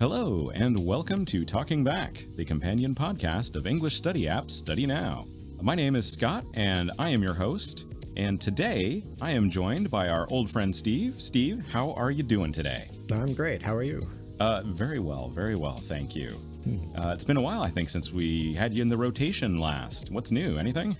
Hello, and welcome to Talking Back, the companion podcast of English study app StudyNow. My name is Scott, and I am your host. And today, I am joined by our old friend Steve. Steve, how are you doing today? I'm great. How are you? Uh, very well, very well, thank you. Uh, it's been a while, I think, since we had you in the rotation last. What's new? Anything?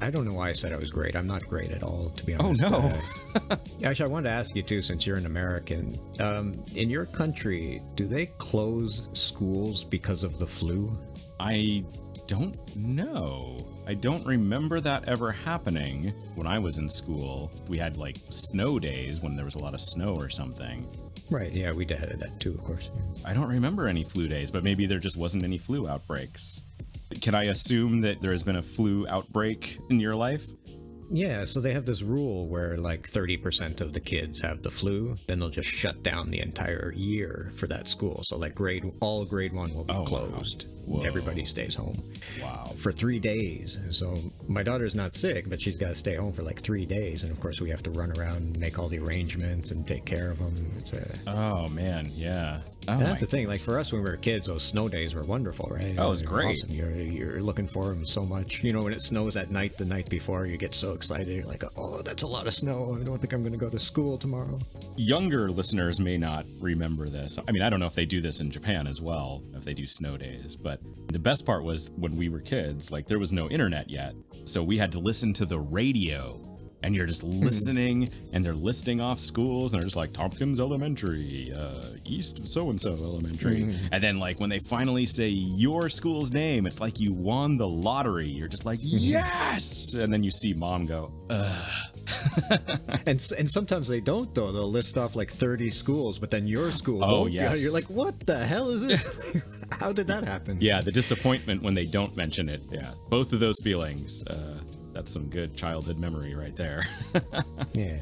I don't know why I said I was great. I'm not great at all, to be honest. Oh, no. Uh, actually, I wanted to ask you too, since you're an American. Um, in your country, do they close schools because of the flu? I don't know. I don't remember that ever happening when I was in school. We had like snow days when there was a lot of snow or something. Right. Yeah, we did that too, of course. I don't remember any flu days, but maybe there just wasn't any flu outbreaks. Can I assume that there has been a flu outbreak in your life? Yeah, so they have this rule where like 30% of the kids have the flu, then they'll just shut down the entire year for that school. So like grade all grade 1 will be Oh, closed. Whoa. Everybody stays home. Wow. for three days. So my daughter's not sick, but she's got to stay home for like three days. And of course, we have to run around and make all the arrangements and take care of them. It's a, Oh man, yeah. Oh, that's the thing. Like for us, when we were kids, those snow days were wonderful, right? Oh, it was They're great. Awesome. You're you're looking for them so much. You know, when it snows at night, the night before, you get so excited. You're like, oh, that's a lot of snow. I don't think I'm going to go to school tomorrow. Younger listeners may not remember this. I mean, I don't know if they do this in Japan as well, if they do snow days, but the best part was when we were kids, like there was no internet yet. So we had to listen to the radio. And you're just listening, and they're listing off schools, and they're just like Tompkins Elementary, uh, East so and so Elementary. And then, like, when they finally say your school's name, it's like you won the lottery. You're just like, yes! And then you see mom go, And and sometimes they don't though. They'll list off like 30 schools, but then your school. Oh, yes. You're like, what the hell is this? How did that happen? Yeah, the disappointment when they don't mention it. Yeah, both of those feelings. Uh, that's some good childhood memory right there. Yeah.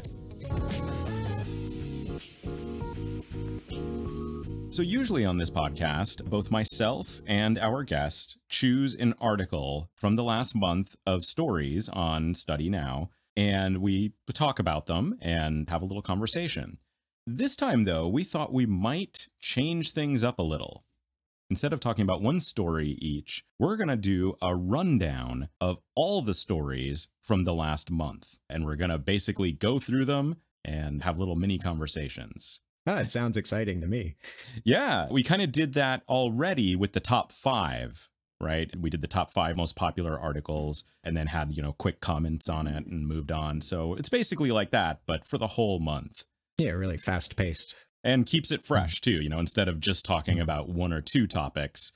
so, usually on this podcast, both myself and our guest choose an article from the last month of stories on StudyNow, and we talk about them and have a little conversation. This time, though, we thought we might change things up a little. Instead of talking about one story each, we're going to do a rundown of all the stories from the last month. And we're going to basically go through them and have little mini conversations. Ah, it sounds exciting to me. Yeah, we kind of did that already with the top five, right? We did the top five most popular articles and then had, you know, quick comments on it and moved on. So it's basically like that, but for the whole month Yeah, really fast paced. And keeps it hmm. fresh too. You know, instead of just talking hmm. about one or two topics,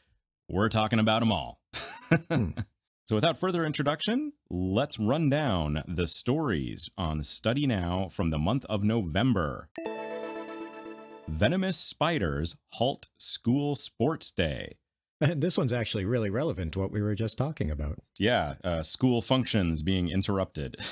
we're talking about them all. Hmm. so, without further introduction, let's run down the stories on StudyNow from the month of November. Venomous spiders halt school sports day. And this one's actually really relevant to what we were just talking about. Yeah, uh, school functions being interrupted.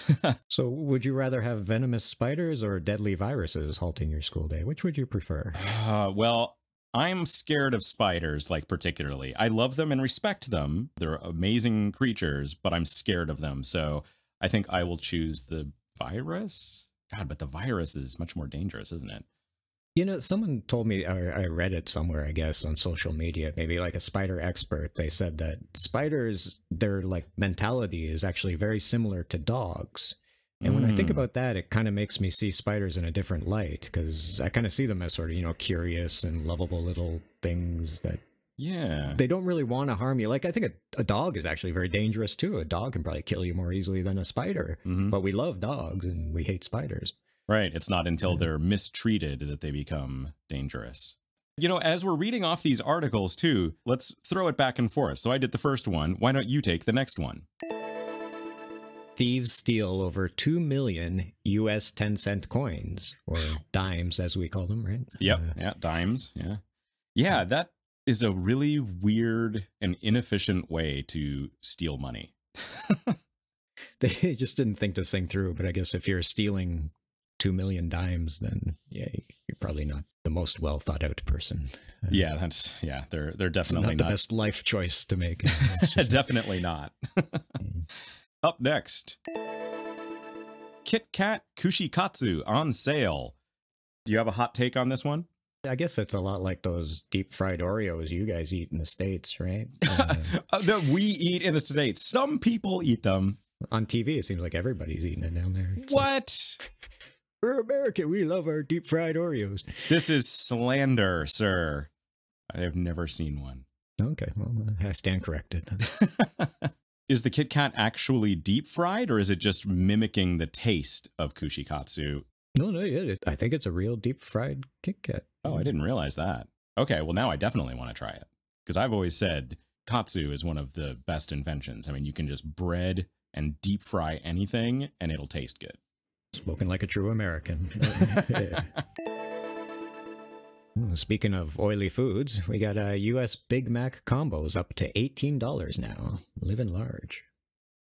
So, would you rather have venomous spiders or deadly viruses halting your school day? Which would you prefer? Uh, well, I'm scared of spiders, like particularly. I love them and respect them. They're amazing creatures, but I'm scared of them. So I think I will choose the virus. God, but the virus is much more dangerous, isn't it? You know, someone told me, I, I read it somewhere, I guess, on social media, maybe like a spider expert. They said that spiders, their like mentality is actually very similar to dogs. And when I think Mm. about that, it kind of makes me see spiders in a different light because I kind of see them as sort of, you know, curious and lovable little things that Yeah. they don't really want to harm you. Like, I think a, a dog is actually very dangerous too. A dog can probably kill you more easily than a spider. Mhm. But we love dogs and we hate spiders. Right. It's not until they're mistreated that they become dangerous. You know, as we're reading off these articles too, let's throw it back and forth. So I did the first one. Why don't you take the next one? Thieves steal over 2 million US 10 cent coins, or dimes as we call them, right? Yep. Uh, yeah. Dimes. Yeah. Yeah. That is a really weird and inefficient way to steal money. they just didn't think this thing through, but I guess if you're stealing 2 million dimes, then yeah, you're probably not the most well thought out person. Uh, Yeah. That's, yeah. They're, they're definitely not the not. best life choice to make. Definitely not. Up next Kit Kat Kushikatsu on sale. Do you have a hot take on this one? I guess it's a lot like those deep fried Oreos you guys eat in the States, right? Uh, Uh, that we eat in the States. Some people eat them. on TV, it seems like everybody's eating it down there. It's like, What? We're American. We love our deep fried Oreos. This is slander, sir. I have never seen one. Okay, well, uh, I stand corrected. is the Kit Kat actually deep fried or is it just mimicking the taste of kushikatsu? no, no, yeah, I think it's a real deep fried Kit Kat. Oh, I didn't realize that. Okay, well, now I definitely want to try it because I've always said katsu is one of the best inventions. I mean, you can just bread and deep fry anything and it'll taste good. Spoken like a true American. Speaking of oily foods, we got uh, U.S. Big Mac combos up to $18 now. Living large.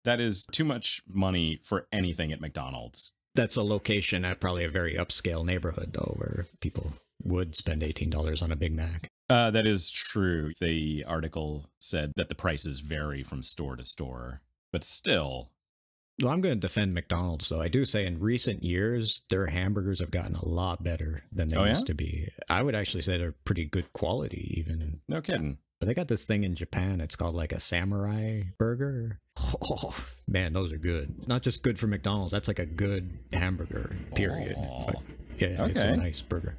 that is too much money for anything at McDonald's. That's a location at probably a very upscale neighborhood, though, where people would spend $18 on a Big Mac. Uh, that is true. The article said that the prices vary from store to store, but still, Well, I'm going to defend McDonald's, though. I do say in recent years, their hamburgers have gotten a lot better than they Oh, yeah? used to be. I would actually say they're pretty good quality, even. no kidding. But they got this thing in Japan. It's called like a samurai burger. Oh, man, those are good. Not just good for McDonald's. That's like a good hamburger, period. Oh. Yeah, it's a nice burger.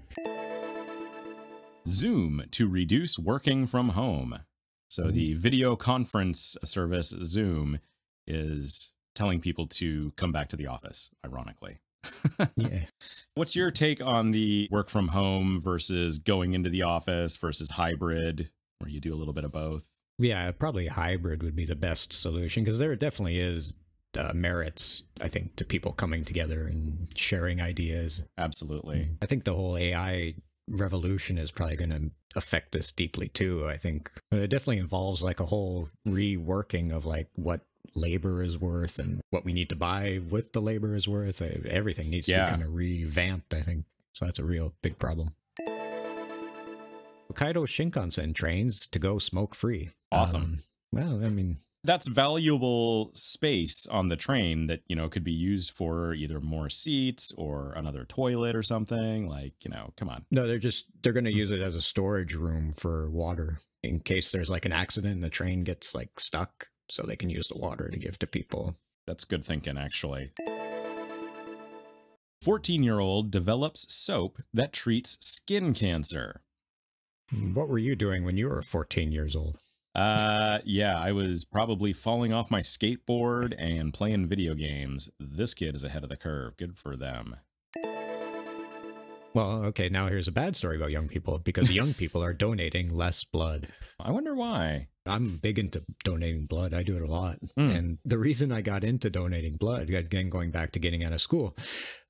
Zoom to reduce working from home. So the mm-hmm. video conference service Zoom is telling people to come back to the office, ironically. Yeah. What's your take on the work from home versus going into the office versus hybrid, where you do a little bit of both? Yeah, probably hybrid would be the best solution because there definitely is uh, merits, I think, to people coming together and sharing ideas. Absolutely. I think the whole AI revolution is probably going to affect this deeply too. I think it definitely involves like a whole reworking of like what labor is worth and what we need to buy with the labor is worth. Uh, Everything needs to be kind of revamped, I think. So that's a real big problem. Hokkaido Shinkansen trains to go smoke free. Awesome. well, I mean, That's valuable space on the train that, you know, could be used for either more seats or another toilet or something. Like, you know, come on. No, they're just they're going to use it as a storage room for water in case there's like an accident and the train gets like stuck, so they can use the water to give to people. That's good thinking, actually. 14 year old develops soap that treats skin cancer. What were you doing when you were 14 years old? Uh, yeah, I was probably falling off my skateboard and playing video games. This kid is ahead of the curve. Good for them. Well, okay, now here's a bad story about young people because young people are donating less blood. I wonder why. I'm big into donating blood. I do it a lot. Hmm. And the reason I got into donating blood, again, going back to getting out of school,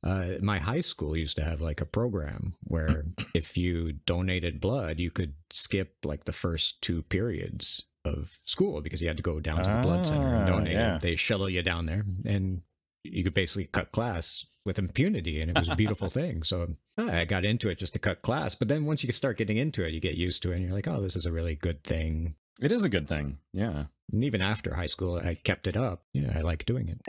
uh, my high school used to have like a program where if you donated blood, you could skip like the first two periods of school because you had to go down to the blood center and Ah, donate. yeah. They shuttle you down there and you could basically cut class with impunity and it was a beautiful thing. So I got into it just to cut class. But then once you start getting into it, you get used to it and you're like, oh, this is a really good thing. It is a good thing. Yeah. And even after high school, I kept it up. Yeah, I like doing it.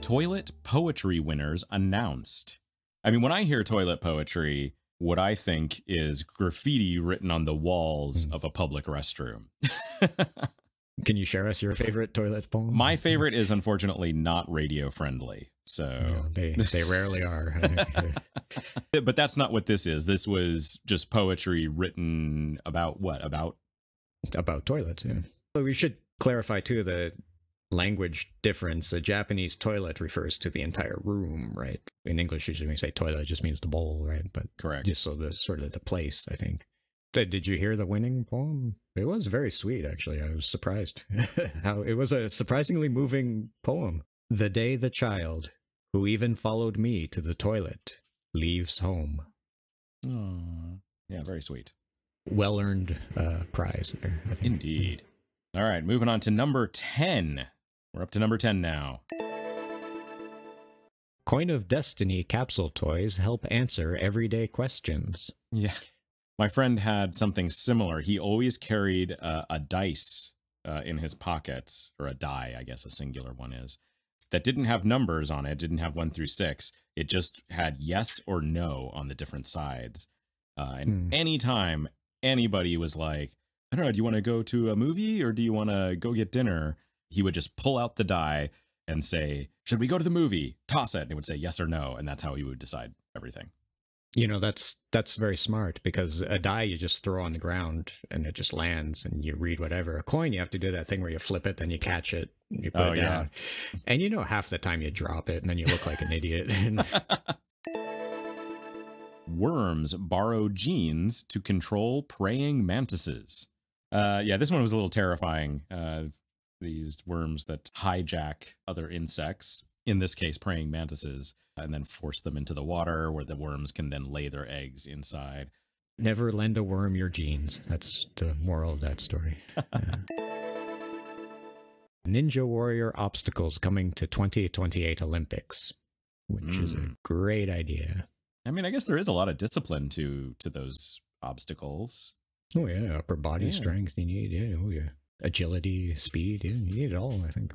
Toilet poetry winners announced. I mean, when I hear toilet poetry, what I think is graffiti written on the walls Hmm. of a public restroom. Can you share us your favorite toilet poem? My favorite is unfortunately not radio friendly. So, No, they they rarely are. but that's not what this is. This was just poetry written about what? About About toilets, yeah. So we should clarify too the language difference. A Japanese toilet refers to the entire room, right? In English, usually when you say toilet, it just means the bowl, right? But correct. just so the sort of the place, I think. Did did you hear the winning poem? It was very sweet, actually. I was surprised how it was a surprisingly moving poem. The day the child, who even followed me to the toilet, leaves home. Aw. Yeah, very sweet. Well earned uh, prize there. I think. Indeed. All right, moving on to number 10. We're up to number 10 now. Coin of Destiny capsule toys help answer everyday questions. Yeah. My friend had something similar. He always carried uh, a dice uh, in his pockets, or a die, I guess a singular one is, that didn't have numbers on it, didn't have one through six. It just had yes or no on the different sides. Uh, and Hmm. anytime anybody was like, I don't know, do you want to go to a movie or do you want to go get dinner? He would just pull out the die and say, Should we go to the movie? Toss it. And he would say yes or no. And that's how he would decide everything. You know, that's that's very smart because a die you just throw on the ground and it just lands and you read whatever. A coin you have to do that thing where you flip it, then you catch it, and you put Oh, it yeah. And you know half the time you drop it and then you look like an idiot. And Worms borrow genes to control praying mantises. Uh, yeah, this one was a little terrifying. Uh, these worms that hijack other insects, in this case, praying mantises, and then force them into the water where the worms can then lay their eggs inside. never lend a worm your genes. That's the moral of that story. Yeah. Ninja Warrior obstacles coming to 2028 Olympics, which is a Mm. great idea. I mean, I guess there is a lot of discipline to to those obstacles. Oh yeah, upper body Yeah. strength you need. Yeah, oh yeah, agility, speed. Yeah, you need it all. I think.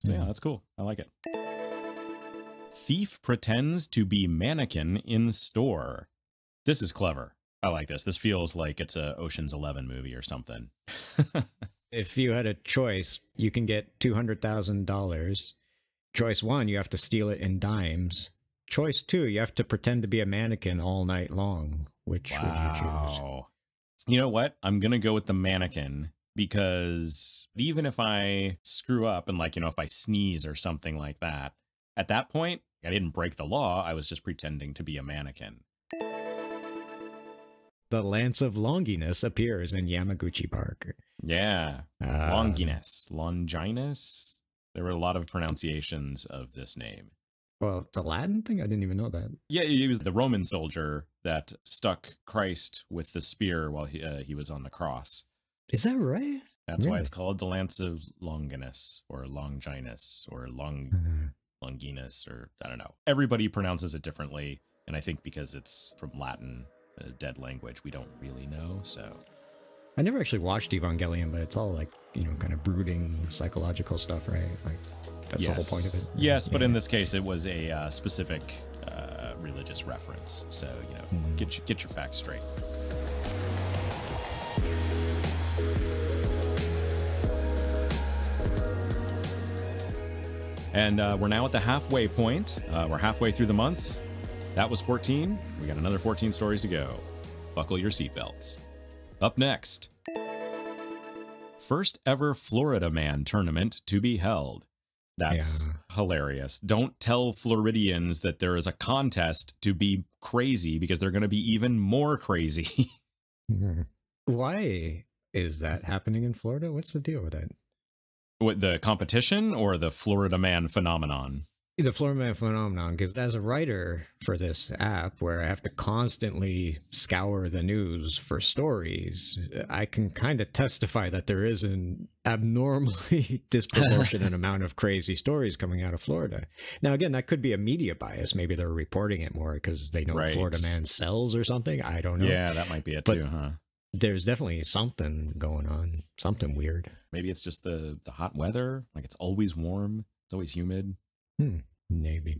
So yeah, Yeah. that's cool. I like it. Thief pretends to be mannequin in store. This is clever. I like this. This feels like it's a Ocean's 11 movie or something. If you had a choice, you can get two hundred thousand dollars. Choice one, you have to steal it in dimes. Choice two, you have to pretend to be a mannequin all night long. Which would you choose? You know what? I'm going to go with the mannequin because even if I screw up and like, you know, if I sneeze or something like that, at that point, I didn't break the law. I was just pretending to be a mannequin. The Lance of Longinus appears in Yamaguchi Park. Yeah. Uh, Longinus, Longinus. There were a lot of pronunciations of this name. Well, it's a Latin thing. I didn't even know that. Yeah, he was the Roman soldier that stuck Christ with the spear while he uh, he was on the cross. Is that right? That's why it's called the Lance of Longinus or Longinus or Long Uh, Longinus or I don't know. Everybody pronounces it differently, and I think because it's from Latin, a dead language, we don't really know. So I never actually watched Evangelion, but it's all like you know, kind of brooding psychological stuff, right? Like that's the whole point of it. Yes, but in this case, it was a uh, specific uh, religious reference. So you know, Mhm. get your, get your facts straight. And uh, we're now at the halfway point. Uh, we're halfway through the month. That was 14. We got another 14 stories to go. Buckle your seatbelts. Up next, first ever Florida Man tournament to be held. That's Yeah. hilarious. Don't tell Floridians that there is a contest to be crazy because they're going to be even more crazy. Why is that happening in Florida? What's the deal with that? What, the competition or the Florida Man phenomenon? The Florida Man phenomenon, because as a writer for this app where I have to constantly scour the news for stories, I can kind of testify that there is an abnormally disproportionate amount of crazy stories coming out of Florida. Now, again, that could be a media bias. Maybe they're reporting it more because they know Right. Florida Man sells or something. I don't know. Yeah, that might be it But- too, huh? There's definitely something going on, something weird. Maybe it's just the the hot weather. Like it's always warm. It's always humid. Hmm, maybe.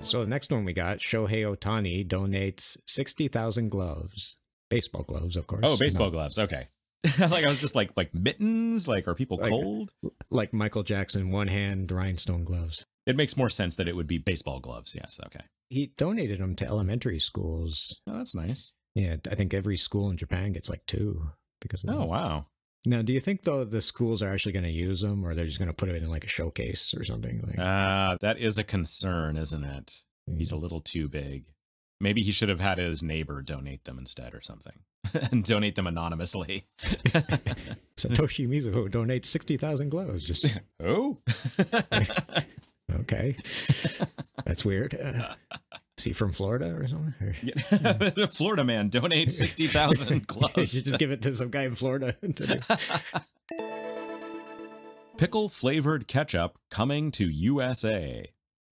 So the next one we got, Shohei Ohtani donates 60,000 gloves. Baseball gloves, of course. Oh, baseball Not gloves. Okay. like I was just like like mittens. Like are people Like- cold? like Michael Jackson one hand rhinestone gloves. It makes more sense that it would be baseball gloves. Yes. Okay. He donated them to elementary schools. Oh, that's nice. Yeah, I think every school in Japan gets like two because of Oh that. wow. Now, do you think though the schools are actually going to use them or they're just going to put it in like a showcase or something like Uh, that is a concern, isn't it? He's a little too big. Maybe he should have had his neighbor donate them instead or something. and donate them anonymously. Satoshi Mizuho donates 60,000 gloves. Just oh? okay. That's weird. Uh, is he from Florida or something? Or- Yeah. Florida man, donate 60,000 You gloves. should just give it to some guy in Florida. Pickle flavored ketchup coming to USA.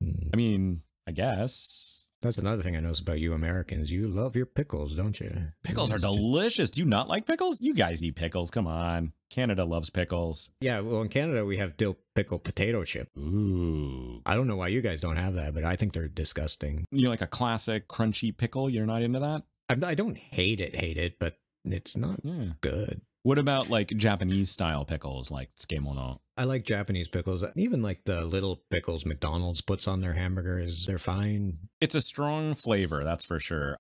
Hmm. I mean, I guess. That's another thing I notice about you Americans. You love your pickles, don't you? Pickles are delicious. Do you not like pickles? You guys eat pickles. Come on. Canada loves pickles. Yeah, well, in Canada, we have dill pickle potato chip. Ooh. I don't know why you guys don't have that, but I think they're disgusting. You know, like a classic crunchy pickle. You're not into that? I, I don't hate it, hate it, but it's not Yeah. good. What about like Japanese style pickles, like tsukemono? I like Japanese pickles. Even like the little pickles McDonald's puts on their hamburgers, they're fine. It's a strong flavor, that's for sure.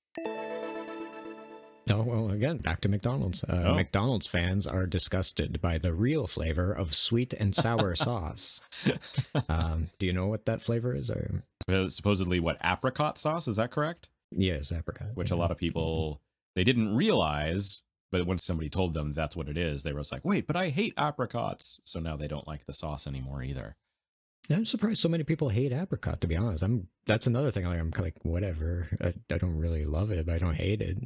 Oh, well, again, back to McDonald's. Uh, Oh. McDonald's fans are disgusted by the real flavor of sweet and sour sauce. Um, do you know what that flavor is? Or Uh, Supposedly, what apricot sauce is that correct? yes, apricot. Which a lot of people they didn't realize, but when somebody told them that's what it is, they were just like, "Wait, but I hate apricots," so now they don't like the sauce anymore either. I'm surprised so many people hate apricot. To be honest, I'm. That's another thing. Like, I'm like, whatever. I, I don't really love it, but I don't hate it.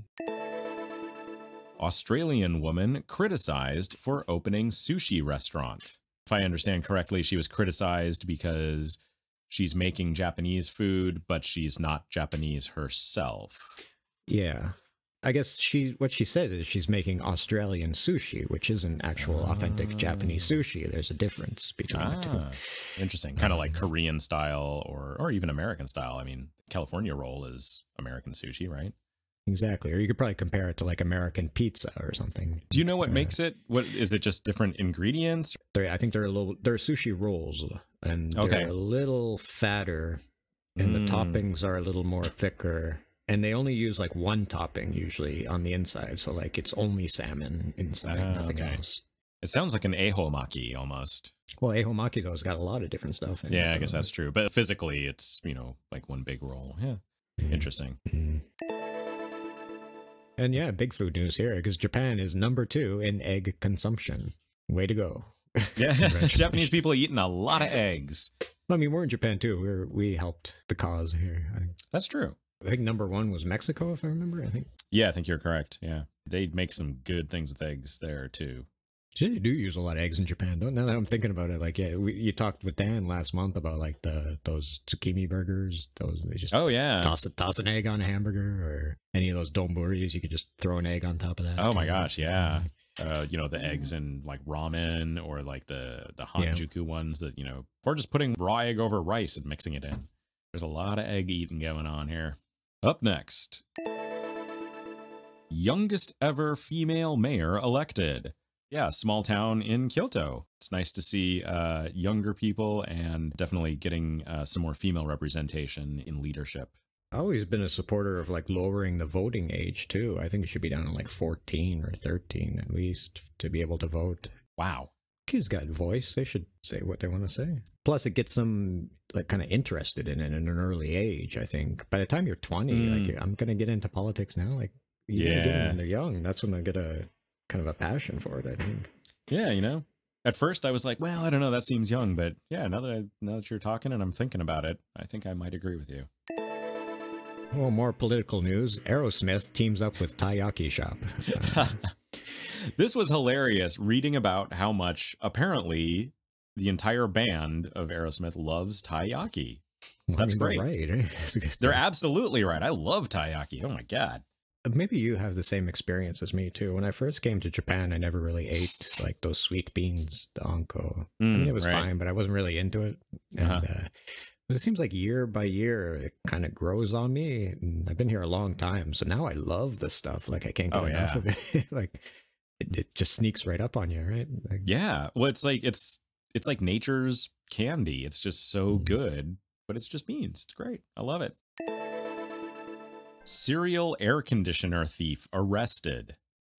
Australian woman criticized for opening sushi restaurant. If I understand correctly, she was criticized because she's making Japanese food, but she's not Japanese herself. Yeah. I guess she what she said is she's making Australian sushi, which isn't actual authentic Japanese sushi. There's a difference between the two. Ah, interesting. Kind of like Korean style or or even American style. I mean, California roll is American sushi, right? Exactly. Or you could probably compare it to like American pizza or something. Do you know what Yeah. makes it? What is it? Just different ingredients? They're, I think they're a little they're sushi rolls and they're Okay. a little fatter and the Mm. toppings are a little more thicker. And they only use like one topping usually on the inside. So like it's only salmon inside, Ah, nothing okay. else. It sounds like an eho maki almost. Well, ehomaki though's got a lot of different stuff. in Yeah, it, I guess that's true. But physically, it's you know like one big roll. Yeah, Mhm. interesting. Mhm. And yeah, big food news here because Japan is number two in egg consumption. Way to go! Yeah, Japanese people are eating a lot of eggs. I mean, we're in Japan too. We're we helped the cause here. That's true. I think number one was Mexico, if I remember. I think Yeah, I think you're correct. Yeah, they make some good things with eggs there too. Gee, they do use a lot of eggs in Japan. Don't now that I'm thinking about it, like yeah, we, you talked with Dan last month about like the those tsukimi burgers. Those they just Oh yeah. toss a, toss an egg on a hamburger or any of those donburis. You could just throw an egg on top of that. Oh my gosh, yeah. Uh, you know the eggs in like ramen or like the the Yeah. hanjuku ones that you know, or just putting raw egg over rice and mixing it in. There's a lot of egg eating going on here. Up next, youngest ever female mayor elected. Yeah, small town in Kyoto. It's nice to see uh, younger people and definitely getting uh, some more female representation in leadership. I've always been a supporter of like lowering the voting age too. I think it should be down to like 14 or 13 at least to be able to vote. Wow. Kids got voice. They should say what they want to say. Plus, it gets them like kind of interested in it at an early age. I think by the time you're 20, Mm. like I'm gonna get into politics now. Like you gotta get Yeah. when they're young. That's when they get a kind of a passion for it. I think. Yeah, you know. At first I was like, well, I don't know, that seems young, but yeah, now that I now that you're talking and I'm thinking about it, I think I might agree with you. Well, more political news. Aerosmith teams up with Taiyaki Shop. Uh, this was hilarious reading about how much apparently the entire band of Aerosmith loves taiyaki. That's great. Right. They're absolutely right. I love taiyaki. Oh my god. Maybe you have the same experience as me too. When I first came to Japan, I never really ate like those sweet beans, the anko. I mean, Mm, it was right. fine, but I wasn't really into it. And Uh-huh. uh, but it seems like year by year, it kind of grows on me. And I've been here a long time, so now I love the stuff. Like I can't get Oh, enough yeah. of it. like it, it just sneaks right up on you, right? Like, Yeah. Well, it's like it's it's like nature's candy. It's just so Mm. good, but it's just beans. It's great. I love it. Serial air conditioner thief arrested.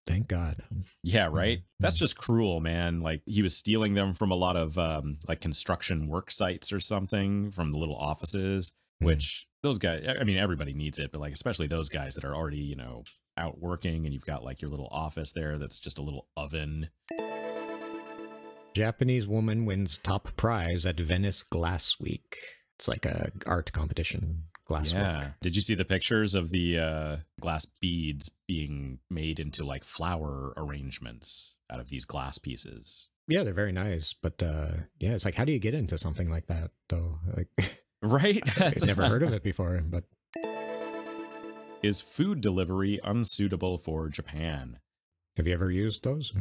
Thank God. Yeah, right. Mhm. That's just cruel, man. Like he was stealing them from a lot of um like construction work sites or something from the little offices, Mhm. which those guys I mean everybody needs it, but like especially those guys that are already, you know, out working and you've got like your little office there that's just a little oven. Japanese woman wins top prize at Venice Glass Week. It's like a art competition. Glass yeah. work. Did you see the pictures of the uh glass beads being made into like flower arrangements out of these glass pieces? Yeah, they're very nice, but uh yeah, it's like how do you get into something like that though? Like Right? I've never heard of it before, but Is food delivery unsuitable for Japan? have you ever used those?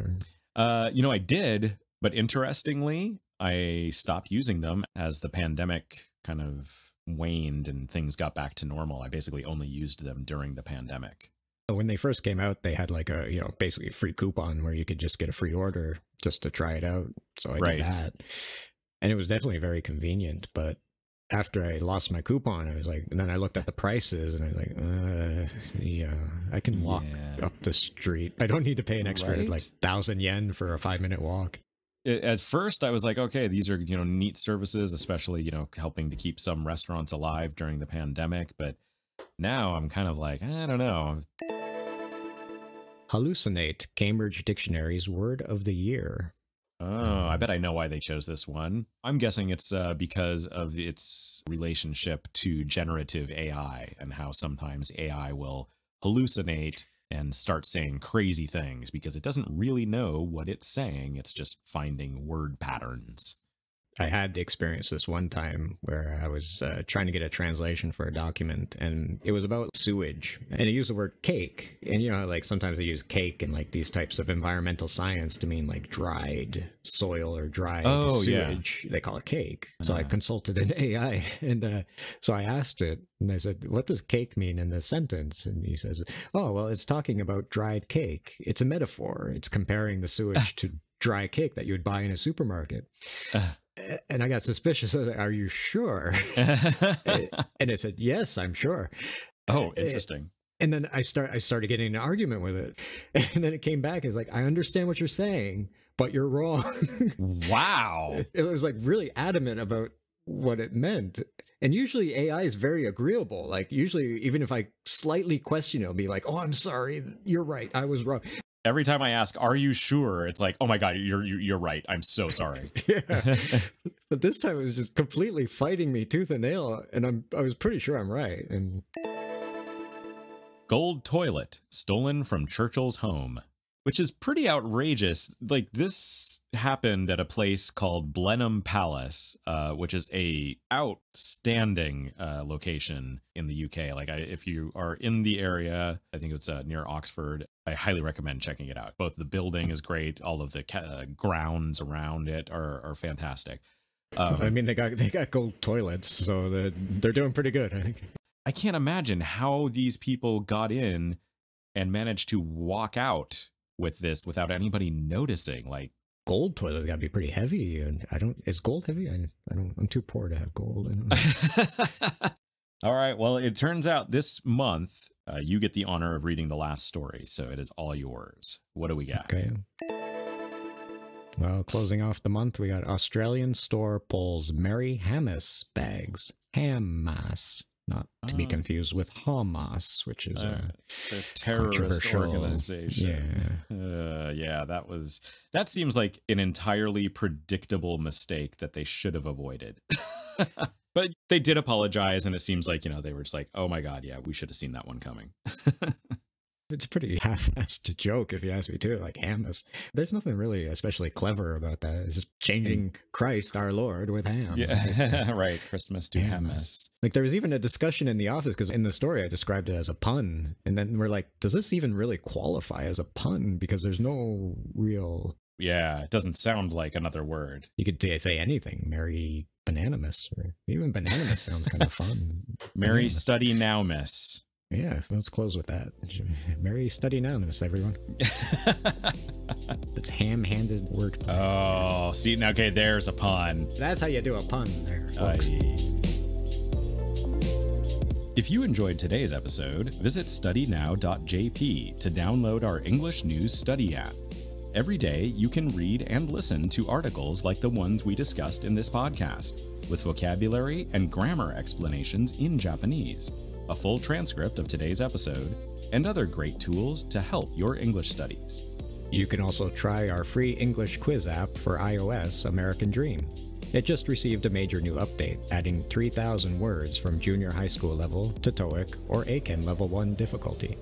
Uh, you know, I did, but interestingly, I stopped using them as the pandemic kind of waned and things got back to normal. I basically only used them during the pandemic. When they first came out, they had like a, you know, basically a free coupon where you could just get a free order just to try it out. So I Right. did that. And it was definitely very convenient. But after I lost my coupon, I was like, and then I looked at the prices and I was like, uh, yeah, I can walk Yeah. up the street. I don't need to pay an extra Right? like thousand yen for a five minute walk. At first I was like, okay, these are, you know, neat services, especially, you know, helping to keep some restaurants alive during the pandemic. But now I'm kind of like, I don't know. Hallucinate, Cambridge Dictionary's word of the year. Oh, I bet I know why they chose this one. I'm guessing it's uh, because of its relationship to generative AI and how sometimes AI will hallucinate and start saying crazy things because it doesn't really know what it's saying. It's just finding word patterns. I had experienced this one time where I was uh, trying to get a translation for a document, and it was about sewage, and it used the word cake. And you know, like sometimes they use cake in like these types of environmental science to mean like dried soil or dried Oh, yeah. sewage. They call it cake. So I Uh-huh. consulted an AI, and uh, so I asked it, and I said, "What does cake mean in this sentence?" And he says, "Oh, well, it's talking about dried cake. It's a metaphor. It's comparing the sewage to." Dry cake that you would buy in a supermarket. Uh. And I got suspicious. I was like, Are you sure? and it said, Yes, I'm sure. oh, interesting. And then I start I started getting an argument with it. And then it came back. It's like, I understand what you're saying, but you're wrong. Wow. it was like really adamant about what it meant. And usually AI is very agreeable. Like usually, even if I slightly question it, it'll be like, "Oh, I'm sorry, you're right, I was wrong." Every time I ask, "Are you sure?" It's like, "Oh my god, you're you're, you're right. I'm so sorry." Yeah, but this time it was just completely fighting me tooth and nail, and I'm I was pretty sure I'm right. And Gold toilet stolen from Churchill's home, which is pretty outrageous. Like this happened at a place called Blenheim Palace, uh, which is a outstanding uh, location in the UK. Like I, if you are in the area, I think it's uh, near Oxford. I highly recommend checking it out. Both the building is great, all of the ca- uh, grounds around it are are fantastic. Um, I mean, they got they got gold toilets, so they're they're doing pretty good. I think. I can't imagine how these people got in and managed to walk out with this without anybody noticing. Like, Gold toilets got to be pretty heavy, and I don't. Is gold heavy? I, I don't. I'm too poor to have gold. All right. Well, it turns out this month uh, you get the honor of reading the last story, so it is all yours. What do we got? Okay. Well, closing off the month, we got Australian store pulls Merry Hamas bags. Hamas, not to be Oh. confused with Hamas, which is Uh, a terrorist organization. Yeah. Uh, yeah, that was that seems like an entirely predictable mistake that they should have avoided. but they did apologize, and it seems like you know they were just like, "Oh my god, yeah, we should have seen that one coming." It's a pretty half-assed joke, if you ask me too. Like Hamas, there's nothing really especially clever about that. It's just changing Christ our Lord with ham. yeah, right. Christmas to Hamas. Like there was even a discussion in the office because in the story I described it as a pun, and then we're like, does this even really qualify as a pun? Because there's no real. Yeah, it doesn't sound like another word. You could say- say anything, Merry Bananamus, or even Bananamus sounds kind of fun. Merry, study now, miss. Yeah, let's close with that. Merry study nowness, everyone. It's ham-handed wordplay. oh, see, now, okay, there's a pun. That's how you do a pun, there. folks. Aye. If you enjoyed today's episode, visit studynow.jp to download our English News Study app. Every day, you can read and listen to articles like the ones we discussed in this podcast, with vocabulary and grammar explanations in Japanese, a full transcript of today's episode, and other great tools to help your English studies. You can also try our free English quiz app for iOS, American Dream. It just received a major new update, adding 3,000 words from junior high school level to TOEIC or Eiken level 1 difficulty.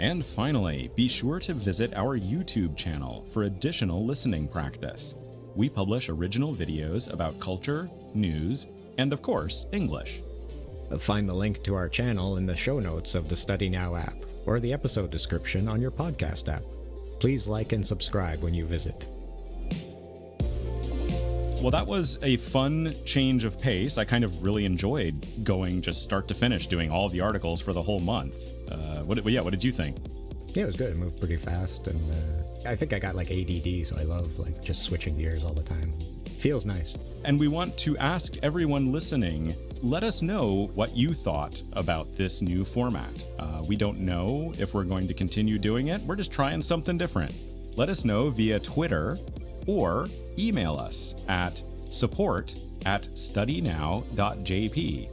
And finally, be sure to visit our YouTube channel for additional listening practice. We publish original videos about culture, news, and of course, English. Find the link to our channel in the show notes of the StudyNow app or the episode description on your podcast app. Please like and subscribe when you visit. Well, that was a fun change of pace. I kind of really enjoyed going just start to finish, doing all the articles for the whole month. Uh, what? Yeah, what did you think? Yeah, it was good. It moved pretty fast, and uh, I think I got like ADD, so I love like just switching gears all the time. Feels nice. And we want to ask everyone listening let us know what you thought about this new format. Uh, we don't know if we're going to continue doing it, we're just trying something different. Let us know via Twitter or email us at support at studynow.jp.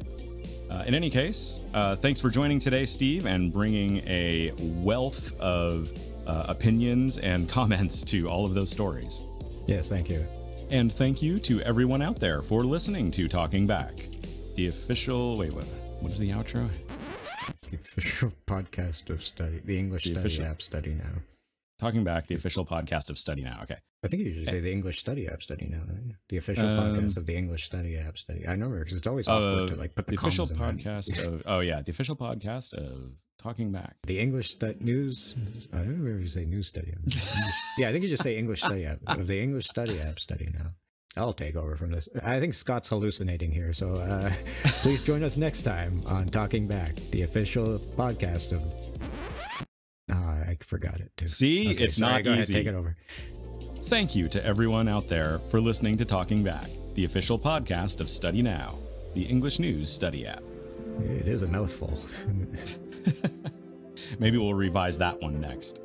Uh, in any case, uh, thanks for joining today, Steve, and bringing a wealth of uh, opinions and comments to all of those stories. Yes, thank you. And thank you to everyone out there for listening to Talking Back, the official. Wait, what? What is the outro? The official podcast of study, the English The study official- app study now. Talking Back, the official podcast of StudyNow. Okay. I think you usually say the English study app study now. Right? The official Um, podcast of the English study app study. I know because it's always awkward to Uh, like put the, the official podcast of. Oh yeah, the official podcast of Talking Back. The English stu- news. I don't remember if you say news study. yeah, I think you just say English study app. Of the English study app study now. I'll take over from this. I think Scott's hallucinating here, so uh, please join us next time on Talking Back, the official podcast of. Ah, I forgot it too. See, Okay, it's sorry, not go easy. Ahead, take it over. Thank you to everyone out there for listening to Talking Back, the official podcast of StudyNow, the English news study app. It is a mouthful. Maybe we'll revise that one next.